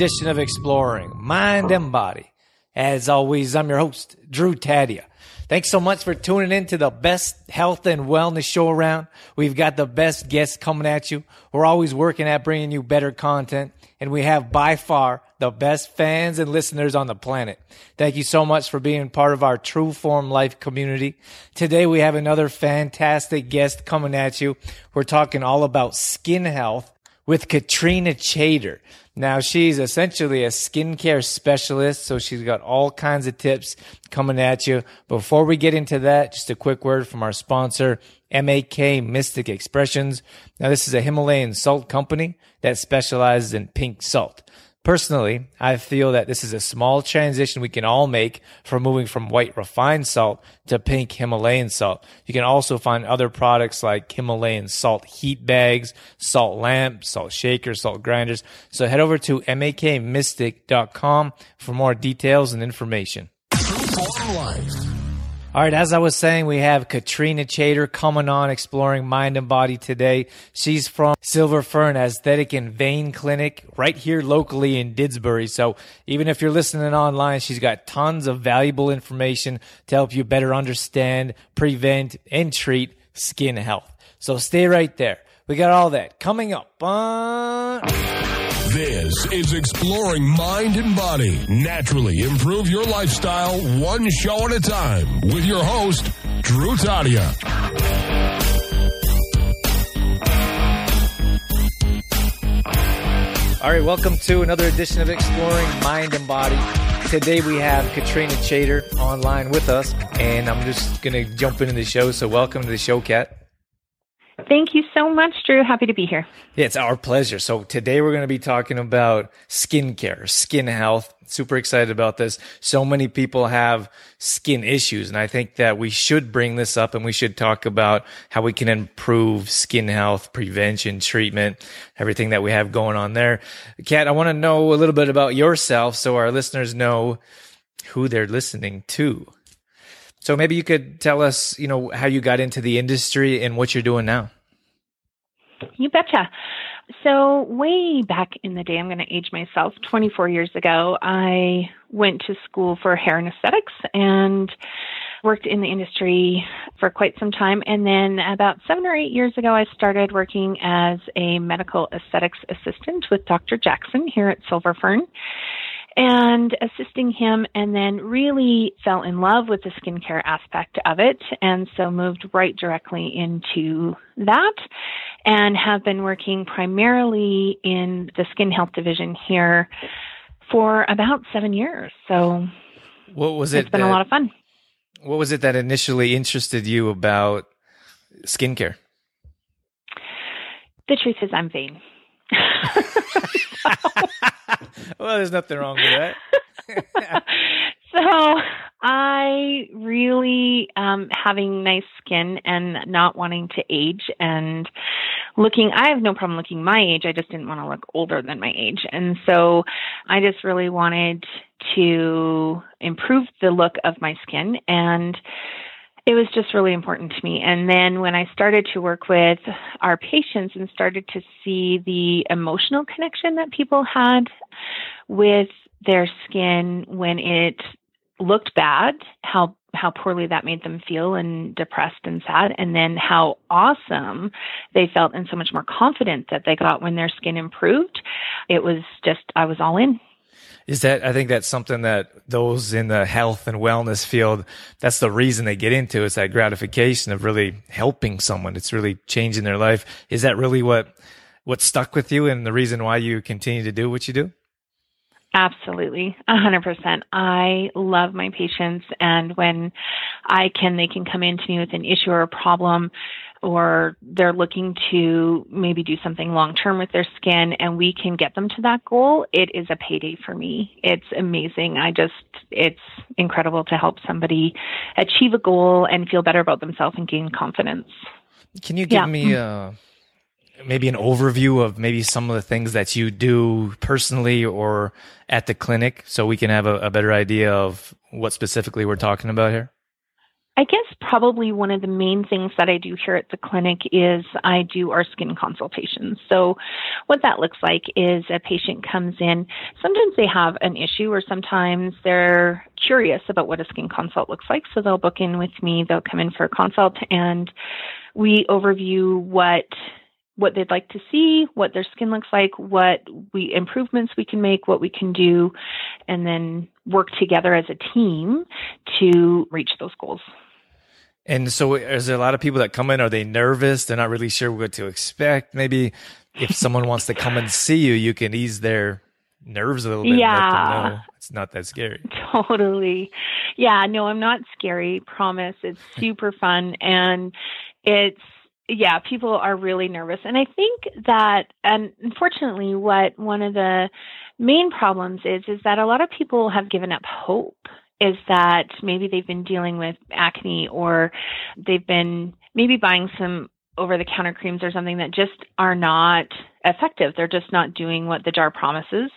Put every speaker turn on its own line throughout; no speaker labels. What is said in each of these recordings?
edition of Exploring Mind and Body. As always, I'm your host, Drew Tadia. Thanks so much for tuning in to the best health and wellness show around. We've got the best guests coming at you. We're always working at bringing you better content, and we have by far the best fans and listeners on the planet. Thank you so much for being part of our True Form Life community. Today we have another fantastic guest coming at you. We're talking all about skin health with Katrina Chaytor. Now she's essentially a skincare specialist, so she's got all kinds of tips coming at you. Before we get into that, just a quick word from our sponsor, MAK Mystic Expressions. Now this is a Himalayan salt company that specializes in pink salt. Personally, I feel that this is a small transition we can all make from moving from white refined salt to pink Himalayan salt. You can also find other products like Himalayan salt heat bags, salt lamps, salt shakers, salt grinders. So head over to makmystic.com for more details and information. All right, as I was saying, we have Katrina Chaytor coming on exploring mind and body today. She's from Silver Fern Aesthetic and Vein Clinic right here locally in Didsbury. So even if you're listening online, she's got tons of valuable information to help you better understand, prevent, and treat skin health. So stay right there. We got all that coming up.
This is Exploring Mind and Body. Naturally improve your lifestyle one show at a time with your host, Drew Tadia.
All right, welcome to another edition of Exploring Mind and Body. Today we have Katrina Chaytor online with us, and I'm just going to jump into the show. So, welcome to the show, Kat.
Thank you so much, Drew. Happy to be here.
Yeah, it's our pleasure. So today we're going to be talking about skincare, skin health. Super excited about this. So many people have skin issues, and I think that we should bring this up and we should talk about how we can improve skin health, prevention, treatment, everything that we have going on there. Kat, I want to know a little bit about yourself so our listeners know who they're listening to. So maybe you could tell us, you know, how you got into the industry and what you're doing now.
You betcha. So, way back in the day, I'm going to age myself, 24 years ago, I went to school for hair and aesthetics and worked in the industry for quite some time. And then about seven or eight years ago, I started working as a medical aesthetics assistant with Dr. Jackson here at Silver Fern and assisting him and then really fell in love with the skincare aspect of it and so moved right directly into that and have been working primarily in the skin health division here for about seven years. So
what was it
it's been that, a lot of fun.
what was it that initially interested you about skincare?
The truth is i'm vain
well, there's nothing wrong with
that. so I really um, having nice skin and not wanting to age and looking. I have no problem looking my age. I just didn't want to look older than my age, and so I just really wanted to improve the look of my skin and it was just really important to me. And then when I started to work with our patients and started to see the emotional connection that people had with their skin when it looked bad, how how poorly that made them feel and depressed and sad and then how awesome they felt and so much more confident that they got when their skin improved. It was just I was all in
is that I think that's something that those in the health and wellness field, that's the reason they get into it's that gratification of really helping someone. It's really changing their life. Is that really what what stuck with you and the reason why you continue to do what you do?
Absolutely, a hundred percent. I love my patients, and when I can, they can come in to me with an issue or a problem or they're looking to maybe do something long term with their skin and we can get them to that goal, it is a payday for me. It's amazing. I just, it's incredible to help somebody achieve a goal and feel better about themselves and gain confidence.
Can you give yeah. me uh, maybe an overview of maybe some of the things that you do personally or at the clinic so we can have a, a better idea of what specifically we're talking about here?
I guess probably one of the main things that I do here at the clinic is I do our skin consultations. So, what that looks like is a patient comes in. Sometimes they have an issue, or sometimes they're curious about what a skin consult looks like. So, they'll book in with me, they'll come in for a consult, and we overview what what they'd like to see, what their skin looks like, what we improvements we can make, what we can do, and then work together as a team to reach those goals.
And so, is there a lot of people that come in? Are they nervous? They're not really sure what to expect. Maybe if someone wants to come and see you, you can ease their nerves a little bit.
Yeah,
it's not that scary.
Totally. Yeah. No, I'm not scary. Promise. It's super fun, and it's yeah, people are really nervous. And I think that, and unfortunately, what one of the main problems is, is that a lot of people have given up hope. Is that maybe they've been dealing with acne or they've been maybe buying some over the counter creams or something that just are not effective. They're just not doing what the jar promises,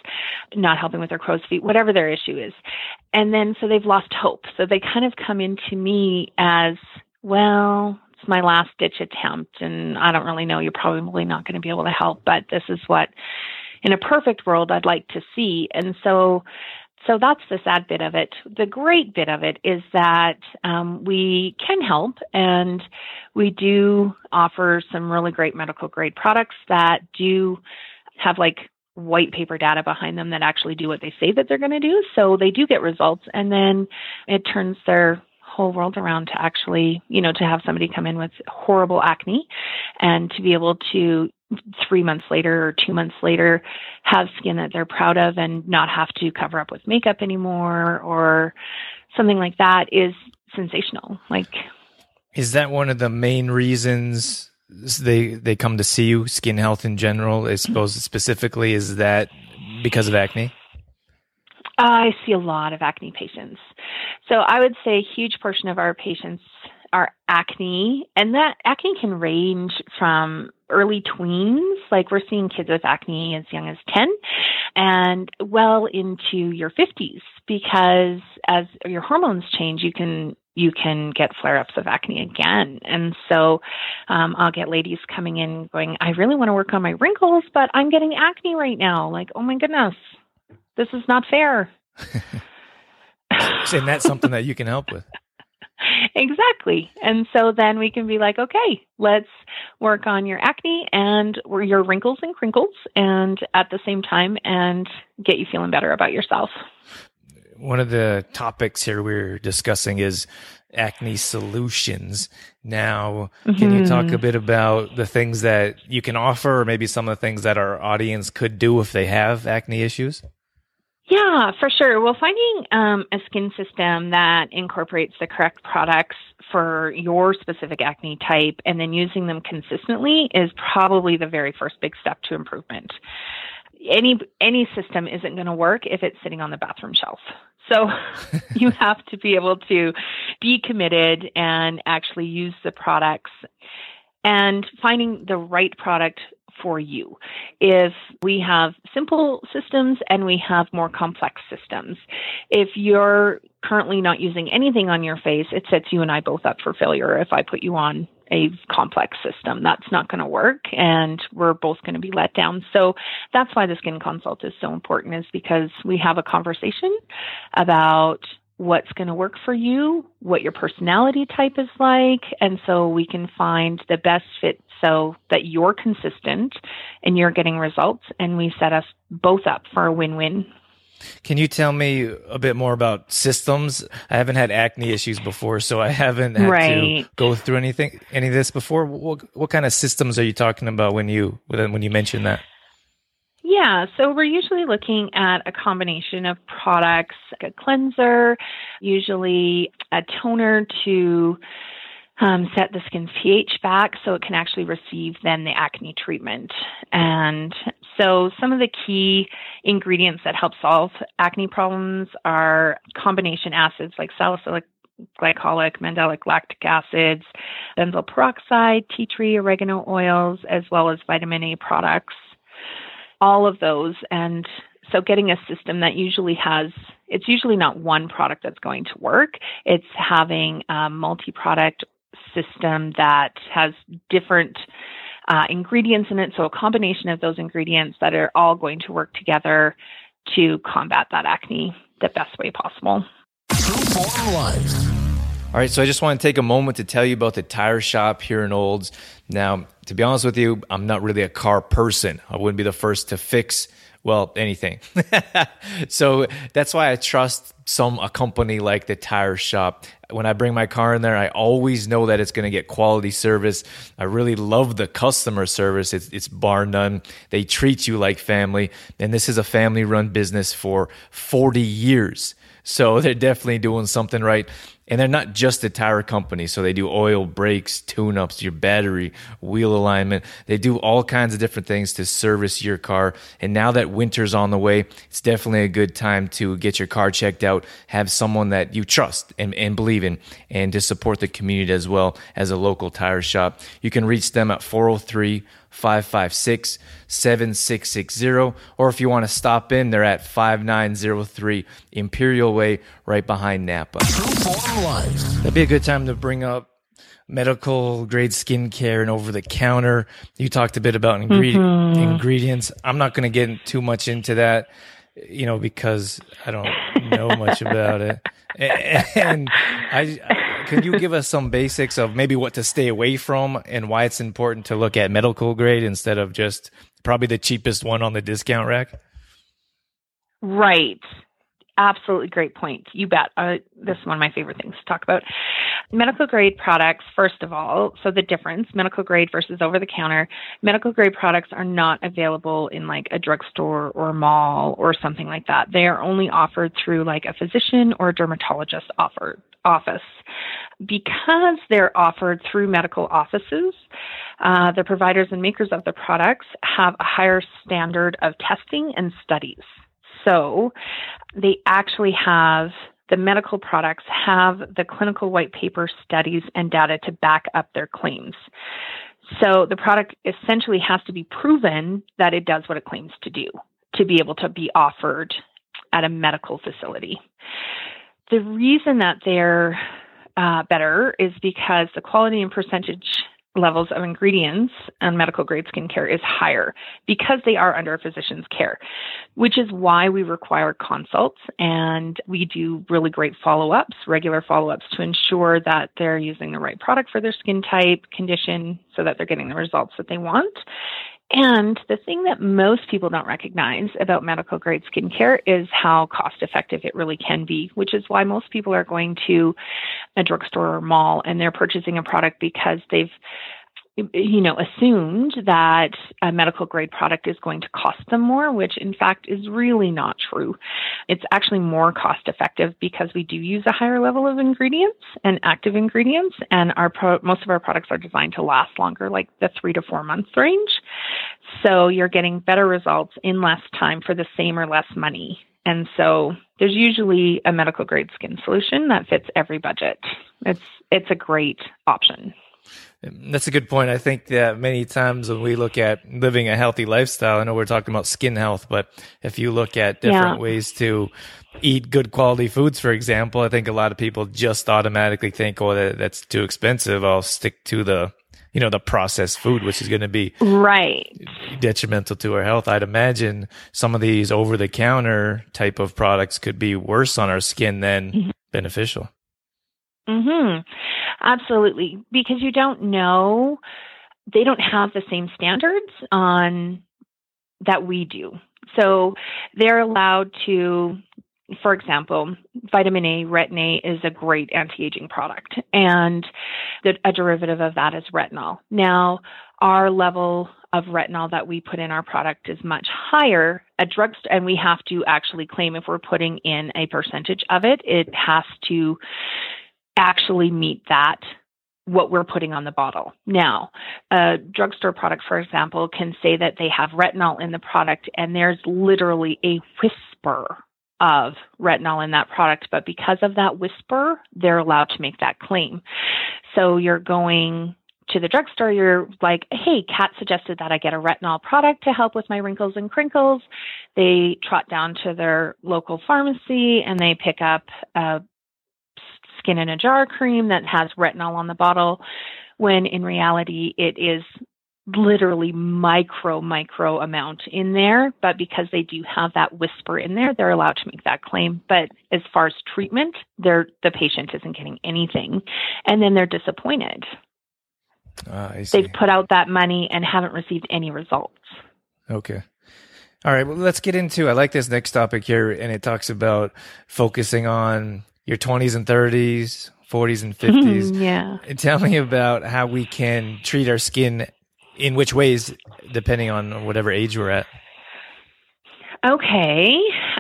not helping with their crow's feet, whatever their issue is. And then so they've lost hope. So they kind of come into me as, well, it's my last ditch attempt and I don't really know you're probably not going to be able to help but this is what in a perfect world I'd like to see and so so that's the sad bit of it. The great bit of it is that um, we can help, and we do offer some really great medical grade products that do have like white paper data behind them that actually do what they say that they're going to do. So they do get results, and then it turns their whole world around to actually, you know, to have somebody come in with horrible acne and to be able to three months later or two months later have skin that they're proud of and not have to cover up with makeup anymore or something like that is sensational. Like,
is that one of the main reasons they they come to see you? Skin health in general, I suppose specifically, is that because of acne?
I see a lot of acne patients. So I would say a huge portion of our patients are acne, and that acne can range from early tweens, like we're seeing kids with acne as young as 10, and well into your 50s, because as your hormones change, you can you can get flare ups of acne again. And so um, I'll get ladies coming in going, I really want to work on my wrinkles, but I'm getting acne right now. Like, oh my goodness, this is not fair.
and that's something that you can help with.
Exactly. And so then we can be like, okay, let's work on your acne and your wrinkles and crinkles and at the same time and get you feeling better about yourself.
One of the topics here we're discussing is acne solutions. Now, can mm-hmm. you talk a bit about the things that you can offer or maybe some of the things that our audience could do if they have acne issues?
Yeah, for sure. Well, finding um, a skin system that incorporates the correct products for your specific acne type and then using them consistently is probably the very first big step to improvement. Any any system isn't going to work if it's sitting on the bathroom shelf. So you have to be able to be committed and actually use the products and finding the right product for you. If we have simple systems and we have more complex systems, if you're currently not using anything on your face, it sets you and I both up for failure if I put you on a complex system. That's not going to work and we're both going to be let down. So that's why the skin consult is so important is because we have a conversation about what's going to work for you, what your personality type is like, and so we can find the best fit so that you're consistent and you're getting results and we set us both up for a win-win.
Can you tell me a bit more about systems? I haven't had acne issues before, so I haven't had right. to go through anything any of this before. What, what kind of systems are you talking about when you when you mention that?
Yeah, so we're usually looking at a combination of products, like a cleanser, usually a toner to um, set the skin's pH back so it can actually receive then the acne treatment. And so some of the key ingredients that help solve acne problems are combination acids like salicylic glycolic, mandelic lactic acids, benzoyl peroxide, tea tree, oregano oils, as well as vitamin A products all of those. And so getting a system that usually has It's usually not one product that's going to work. It's having a multi-product system that has different uh, ingredients in it. So a combination of those ingredients that are all going to work together to combat that acne the best way possible.
All right, so I just want to take a moment to tell you about the tire shop here in Olds. Now, to be honest with you, I'm not really a car person. I wouldn't be the first to fix well anything. So that's why i trust some a company like the tire shop. When i bring my car in there i always know that it's going to get quality service. I really love the customer service. It's, it's bar none. They treat you like family and this is a family run business for 40 years. So they're definitely doing something right and they're not just a tire company, so they do oil, brakes, tune ups, your battery, wheel alignment. They do all kinds of different things to service your car. And now that winter's on the way, it's definitely a good time to get your car checked out, have someone that you trust and, and believe in, and to support the community as well as a local tire shop. You can reach them at 403 556 7660. Or if you want to stop in, they're at 5903 Imperial Way, right behind Napa. That'd be a good time to bring up medical grade skincare and over the counter. You talked a bit about ingredient, mm-hmm. ingredients. I'm not going to get too much into that, you know, because I don't know much about it. And I, can you give us some basics of maybe what to stay away from and why it's important to look at medical grade instead of just probably the cheapest one on the discount rack?
Right. Absolutely great point. You bet. Uh, this is one of my favorite things to talk about. Medical grade products, first of all, so the difference medical grade versus over the counter. Medical grade products are not available in like a drugstore or mall or something like that. They are only offered through like a physician or a dermatologist offered office. Because they're offered through medical offices, uh, the providers and makers of the products have a higher standard of testing and studies. So they actually have the medical products have the clinical white paper studies and data to back up their claims. So the product essentially has to be proven that it does what it claims to do to be able to be offered at a medical facility. The reason that they're uh, better is because the quality and percentage levels of ingredients on medical grade skincare is higher because they are under a physician's care, which is why we require consults and we do really great follow ups, regular follow ups to ensure that they're using the right product for their skin type, condition, so that they're getting the results that they want. And the thing that most people don't recognize about medical grade skincare is how cost effective it really can be, which is why most people are going to a drugstore or mall and they're purchasing a product because they've you know, assumed that a medical grade product is going to cost them more, which in fact is really not true. It's actually more cost effective because we do use a higher level of ingredients and active ingredients, and our pro- most of our products are designed to last longer, like the three to four months range. So you're getting better results in less time for the same or less money. And so there's usually a medical grade skin solution that fits every budget. It's it's a great option.
That's a good point. I think that many times when we look at living a healthy lifestyle, I know we're talking about skin health, but if you look at different yeah. ways to eat good quality foods, for example, I think a lot of people just automatically think, oh, that, that's too expensive. I'll stick to the, you know, the processed food, which is going to be
right
detrimental to our health. I'd imagine some of these over the counter type of products could be worse on our skin than mm-hmm. beneficial.
Hmm. Absolutely, because you don't know. They don't have the same standards on that we do. So they're allowed to, for example, vitamin A, retin A is a great anti-aging product, and the, a derivative of that is retinol. Now, our level of retinol that we put in our product is much higher at drugs, and we have to actually claim if we're putting in a percentage of it, it has to actually meet that what we're putting on the bottle. Now, a drugstore product, for example, can say that they have retinol in the product and there's literally a whisper of retinol in that product, but because of that whisper, they're allowed to make that claim. So you're going to the drugstore, you're like, hey, Kat suggested that I get a retinol product to help with my wrinkles and crinkles. They trot down to their local pharmacy and they pick up a skin in a jar cream that has retinol on the bottle, when in reality, it is literally micro micro amount in there but because they do have that whisper in there they're allowed to make that claim but as far as treatment the patient isn't getting anything and then they're disappointed
Ah,
they've put out that money and haven't received any results
Okay. All right. Well, let's get into. I like this next topic here, and it talks about focusing on your 20s and 30s, 40s and mm-hmm, 50s.
yeah
Tell me about how we can treat our skin in which ways, depending on whatever age we're at.
Okay.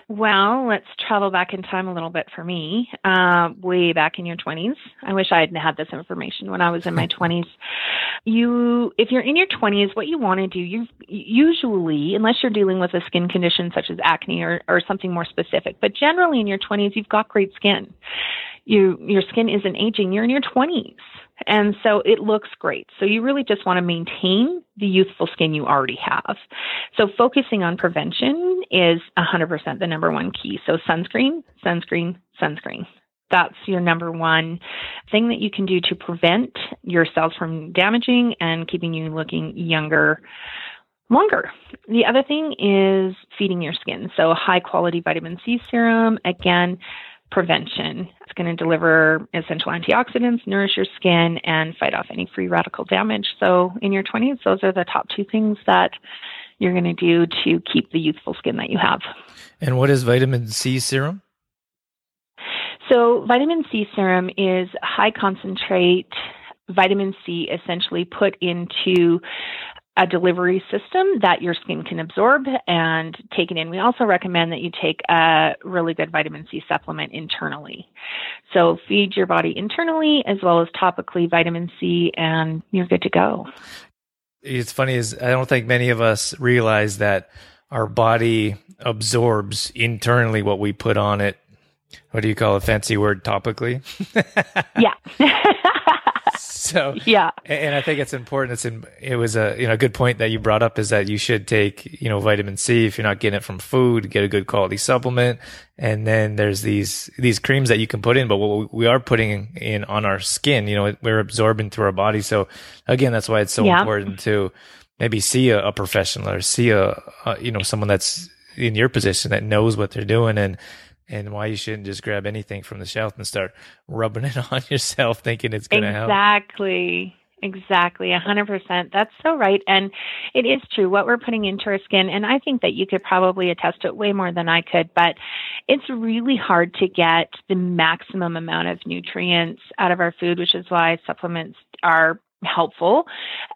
Well, let's travel back in time a little bit for me. Uh, way back in your 20s. I wish I had had this information when I was in my 20s. You, if you're in your 20s, what you want to do, you usually, unless you're dealing with a skin condition such as acne or, or something more specific, but generally in your 20s, you've got great skin. You, your skin isn't aging. You're in your 20s. And so it looks great. So you really just want to maintain the youthful skin you already have. So focusing on prevention is 100% the number one key. So sunscreen, sunscreen, sunscreen. That's your number one thing that you can do to prevent your cells from damaging and keeping you looking younger longer. The other thing is feeding your skin. So high quality vitamin C serum, again, prevention. It's going to deliver essential antioxidants, nourish your skin, and fight off any free radical damage. So, in your 20s, those are the top two things that you're going to do to keep the youthful skin that you have.
And what is vitamin C serum?
So, vitamin C serum is high concentrate vitamin C essentially put into a delivery system that your skin can absorb and take it in. We also recommend that you take a really good vitamin C supplement internally. So feed your body internally as well as topically vitamin C and you're good to go.
It's funny is I don't think many of us realize that our body absorbs internally what we put on it. What do you call a fancy word topically?
yeah.
so
yeah.
and i think it's important. It's in, it was a you know a good point that you brought up is that you should take you know vitamin c if you're not getting it from food get a good quality supplement. And then there's these these creams that you can put in but what we are putting in on our skin you know we're absorbing through our body. So again that's why it's so
Yeah.
important to maybe see a, a professional or see a, a you know someone that's in your position that knows what they're doing. And and why you shouldn't just grab anything from the shelf and start rubbing it on yourself thinking it's going to help
Exactly. Exactly. A hundred percent. That's so right. And it is true what we're putting into our skin. And I think that you could probably attest to it way more than I could, but it's really hard to get the maximum amount of nutrients out of our food, which is why supplements are helpful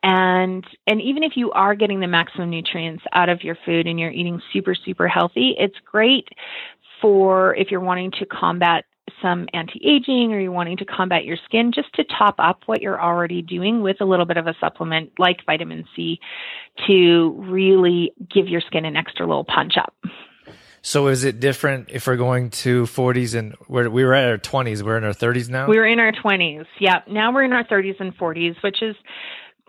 and and even if you are getting the maximum nutrients out of your food and you're eating super super healthy it's great for if you're wanting to combat some anti-aging or you're wanting to combat your skin just to top up what you're already doing with a little bit of a supplement like vitamin C to really give your skin an extra little punch up.
So is it different if we're going to 40s and we're, we were at our 20s, we're in our 30s now?
We were in our 20s. Yeah. Now we're in our 30s and 40s, which is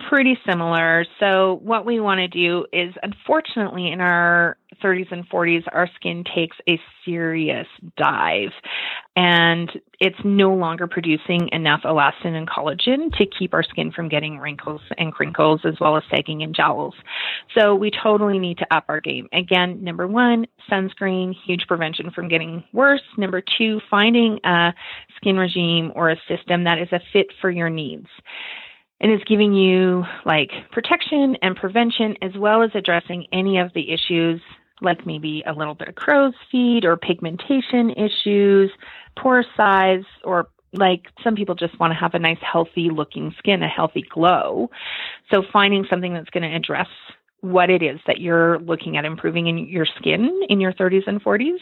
pretty similar. So what we want to do is unfortunately in our 30s and 40s our skin takes a serious dive and it's no longer producing enough elastin and collagen to keep our skin from getting wrinkles and crinkles as well as sagging and jowls. So we totally need to up our game. Again, number 1, sunscreen, huge prevention from getting worse. Number 2, finding a skin regime or a system that is a fit for your needs and it's giving you like protection and prevention as well as addressing any of the issues like maybe a little bit of crow's feet or pigmentation issues, pore size, or like some people just want to have a nice healthy looking skin, a healthy glow. So finding something that's going to address what it is that you're looking at improving in your skin in your 30s and 40s.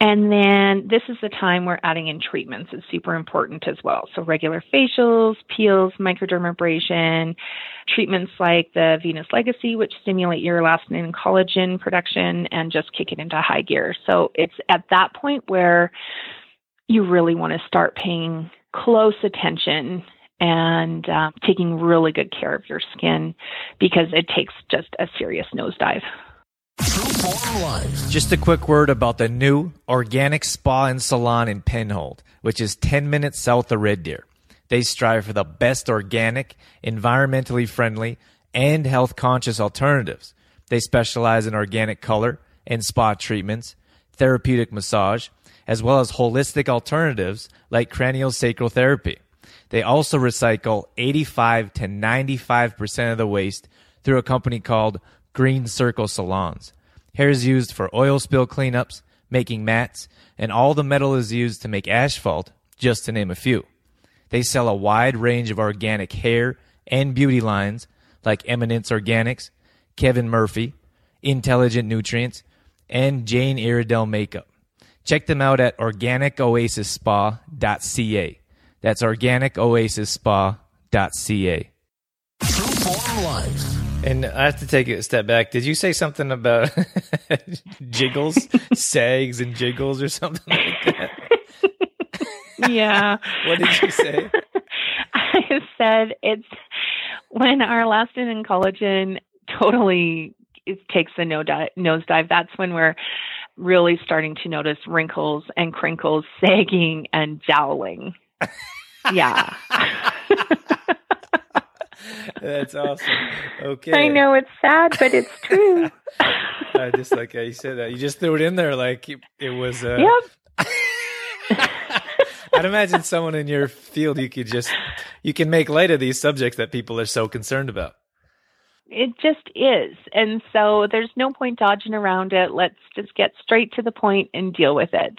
And then this is the time where adding in treatments is super important as well. So regular facials, peels, microdermabrasion, treatments like the Venus Legacy, which stimulate your elastin and collagen production and just kick it into high gear. So it's at that point where you really want to start paying close attention and uh, taking really good care of your skin because it takes just a serious nosedive.
Just a quick word about the new organic spa and salon in Penhold, which is 10 minutes south of Red Deer. They strive for the best organic, environmentally friendly, and health conscious alternatives. They specialize in organic color and spa treatments, therapeutic massage, as well as holistic alternatives like craniosacral therapy. They also recycle 85 to 95% of the waste through a company called Green Circle Salons. Hair is used for oil spill cleanups, making mats, and all the metal is used to make asphalt, just to name a few. They sell a wide range of organic hair and beauty lines like Eminence Organics, Kevin Murphy, Intelligent Nutrients, and Jane Iredale Makeup. Check them out at organicoasisspa.ca. That's organicoasisspa.ca. And I have to take a step back. Did you say something about jiggles, sags, and jiggles or something like that?
Yeah.
what did you say?
I said it's when our elastin and collagen totally it takes a nosedive. That's when we're really starting to notice wrinkles and crinkles, sagging and jowling. Yeah.
That's awesome. Okay.
I know it's sad, but it's true.
I just like how you said that. You just threw it in there like it was. Uh,
yep.
I'd imagine someone in your field you could just you can make light of these subjects that people are so concerned about.
It just is. And so there's no point dodging around it. Let's just get straight to the point and deal with it.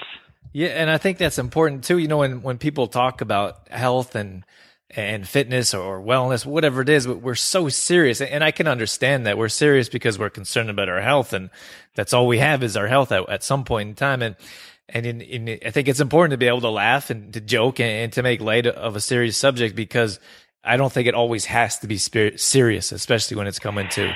Yeah, and I think that's important too. You know, when when people talk about health and and fitness or wellness, whatever it is, we're so serious. And I can understand that we're serious because we're concerned about our health, and that's all we have is our health at, at some point in time. And and in, in, I think it's important to be able to laugh and to joke and, and, to make light of a serious subject because I don't think it always has to be serious, especially when it's coming to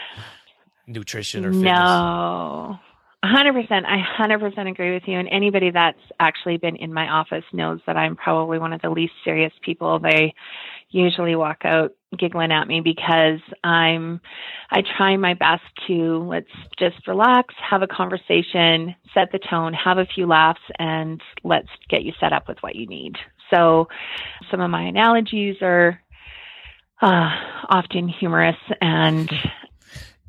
nutrition or fitness.
No. 100%. I 100% agree with you. And anybody that's actually been in my office knows that I'm probably one of the least serious people. They usually walk out giggling at me because I'm I try my best to let's just relax, have a conversation, set the tone, have a few laughs and let's get you set up with what you need. So some of my analogies are uh, often humorous and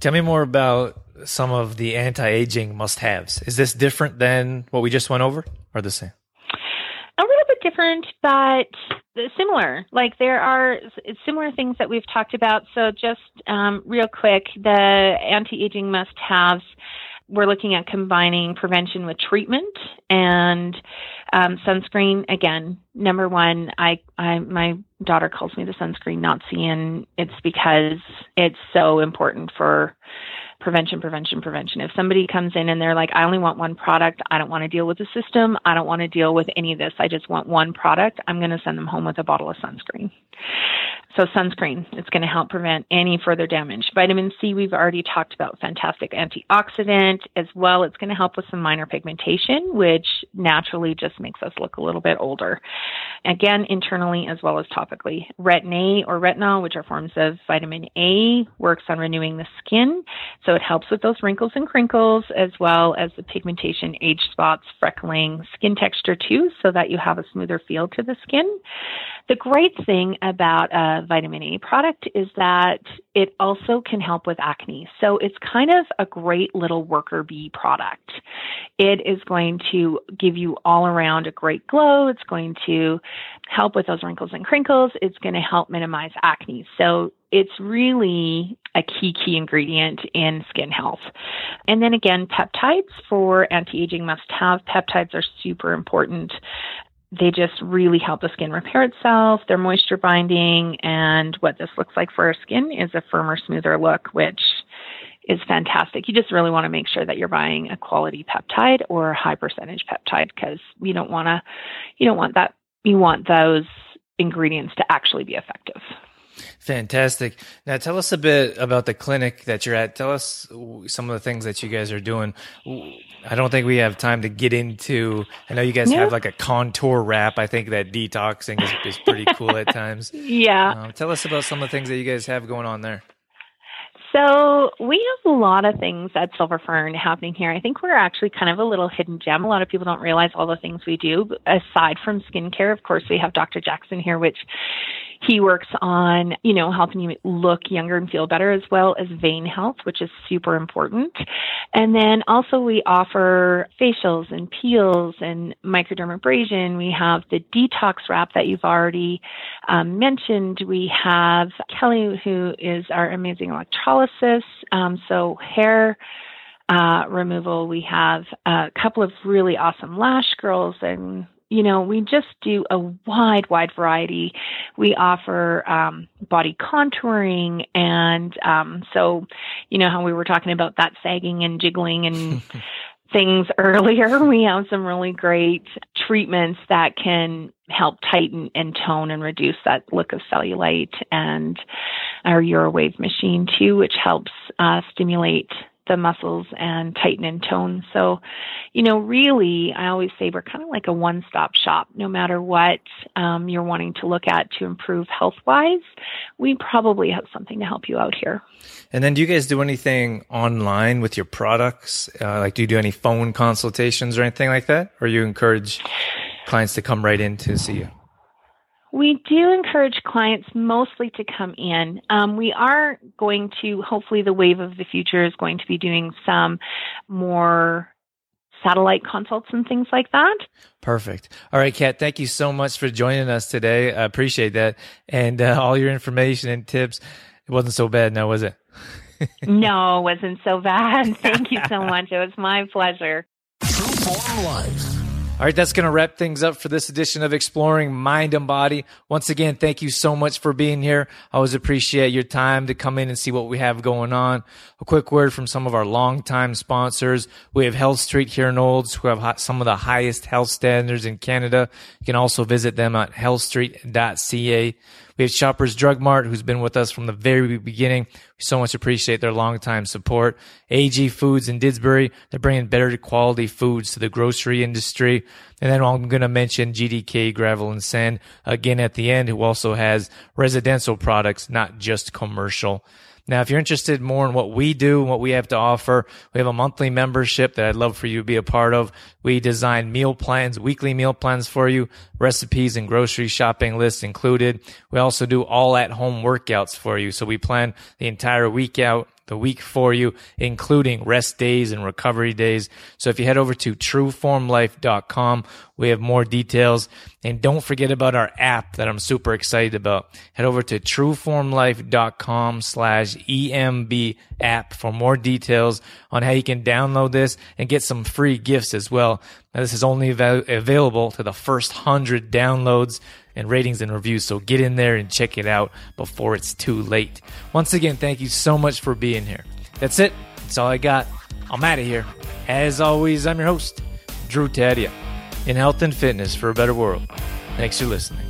Tell me more about some of the anti-aging must-haves. Is this different than what we just went over or the same?
A little bit different, but similar. Like there are similar things that we've talked about. So just um, real quick, the anti-aging must-haves. We're looking at combining prevention with treatment and um, sunscreen. Again, number one, I, I my daughter calls me the sunscreen Nazi, and it's because it's so important for prevention, prevention, prevention. If somebody comes in and they're like, I only want one product, I don't want to deal with the system, I don't want to deal with any of this, I just want one product, I'm going to send them home with a bottle of sunscreen. So sunscreen, it's going to help prevent any further damage. Vitamin C, we've already talked about, fantastic antioxidant as well. It's going to help with some minor pigmentation, which naturally just makes us look a little bit older. Again, internally as well as topically. Retin A or retinol, which are forms of vitamin A, works on renewing the skin. So it helps with those wrinkles and crinkles as well as the pigmentation, age spots, freckling, skin texture too, so that you have a smoother feel to the skin. The great thing about uh, vitamin A product is that it also can help with acne. So it's kind of a great little worker bee product. It is going to give you all around a great glow. It's going to help with those wrinkles and crinkles. It's going to help minimize acne. So it's really a key, key ingredient in skin health. And then again, peptides for anti aging must have. Peptides are super important they just really help the skin repair itself. They're moisture binding, and what this looks like for our skin is a firmer, smoother look, which is fantastic. You just really want to make sure that you're buying a quality peptide or high percentage peptide because you don't want to, you don't want that. You want those ingredients to actually be effective.
Fantastic. Now, tell us a bit about the clinic that you're at. Tell us some of the things that you guys are doing. I don't think we have time to get into. I know you guys have like a contour wrap. I think that detoxing is, is pretty cool at times.
Yeah.
Um, tell us about some of the things that you guys have going on there.
So we have a lot of things at Silver Fern happening here. I think we're actually kind of a little hidden gem. A lot of people don't realize all the things we do. Aside from skincare, of course, we have Dr. Jackson here, which he works on, you know, helping you look younger and feel better as well as vein health, which is super important. And then also we offer facials and peels and microdermabrasion. We have the detox wrap that you've already um, mentioned. We have Kelly, who is our amazing electrolysis. Um, so hair uh, removal. We have a couple of really awesome lash girls and you know, we just do a wide, wide variety. We offer um, body contouring, and um, so, you know, how we were talking about that sagging and jiggling and things earlier. We have some really great treatments that can help tighten and tone and reduce that look of cellulite, and our Urowave machine too, which helps uh, stimulate the muscles and tighten and tone. So, you know, really, I always say we're kind of like a one stop shop. No matter what um, you're wanting to look at to improve health wise, we probably have something to help you out here.
And then, do you guys do anything online with your products? Uh, like, do you do any phone consultations or anything like that? Or you encourage clients to come right in to see you?
We do encourage clients mostly to come in. Um, we are going to, hopefully, the wave of the future is going to be doing some more satellite consults and things like that.
Perfect. All right, Kat, thank you so much for joining us today. I appreciate that. And uh, all your information and tips. It wasn't so bad now, was it?
no, it wasn't so bad. Thank you so much. It was my pleasure. True Form
Life. All right, that's going to wrap things up for this edition of Exploring Mind and Body. Once again, thank you so much for being here. I always appreciate your time to come in and see what we have going on. A quick word from some of our longtime sponsors. We have Health Street here in Olds, who have some of the highest health standards in Canada. You can also visit them at healthstreet.ca. We have Shoppers Drug Mart, who's been with us from the very beginning. We so much appreciate their long-time support. AG Foods in Didsbury, they're bringing better quality foods to the grocery industry. And then I'm going to mention GDK Gravel and Sand again at the end, who also has residential products, not just commercial. Now, if you're interested more in what we do and what we have to offer, we have a monthly membership that I'd love for you to be a part of. We design meal plans, weekly meal plans for you, recipes and grocery shopping lists included. We also do all at home workouts for you. So we plan the entire week out the week for you, including rest days and recovery days. So if you head over to trueformlife.com, we have more details. And don't forget about our app that I'm super excited about. Head over to trueformlife.com slash EMB app for more details on how you can download this and get some free gifts as well. Now, this is only av- available to the first hundred downloads and ratings and reviews. So get in there and check it out before it's too late. Once again, thank you so much for being here. That's it. That's all I got. I'm out of here. As always, I'm your host, Drew Tadia, in health and fitness for a better world. Thanks for listening.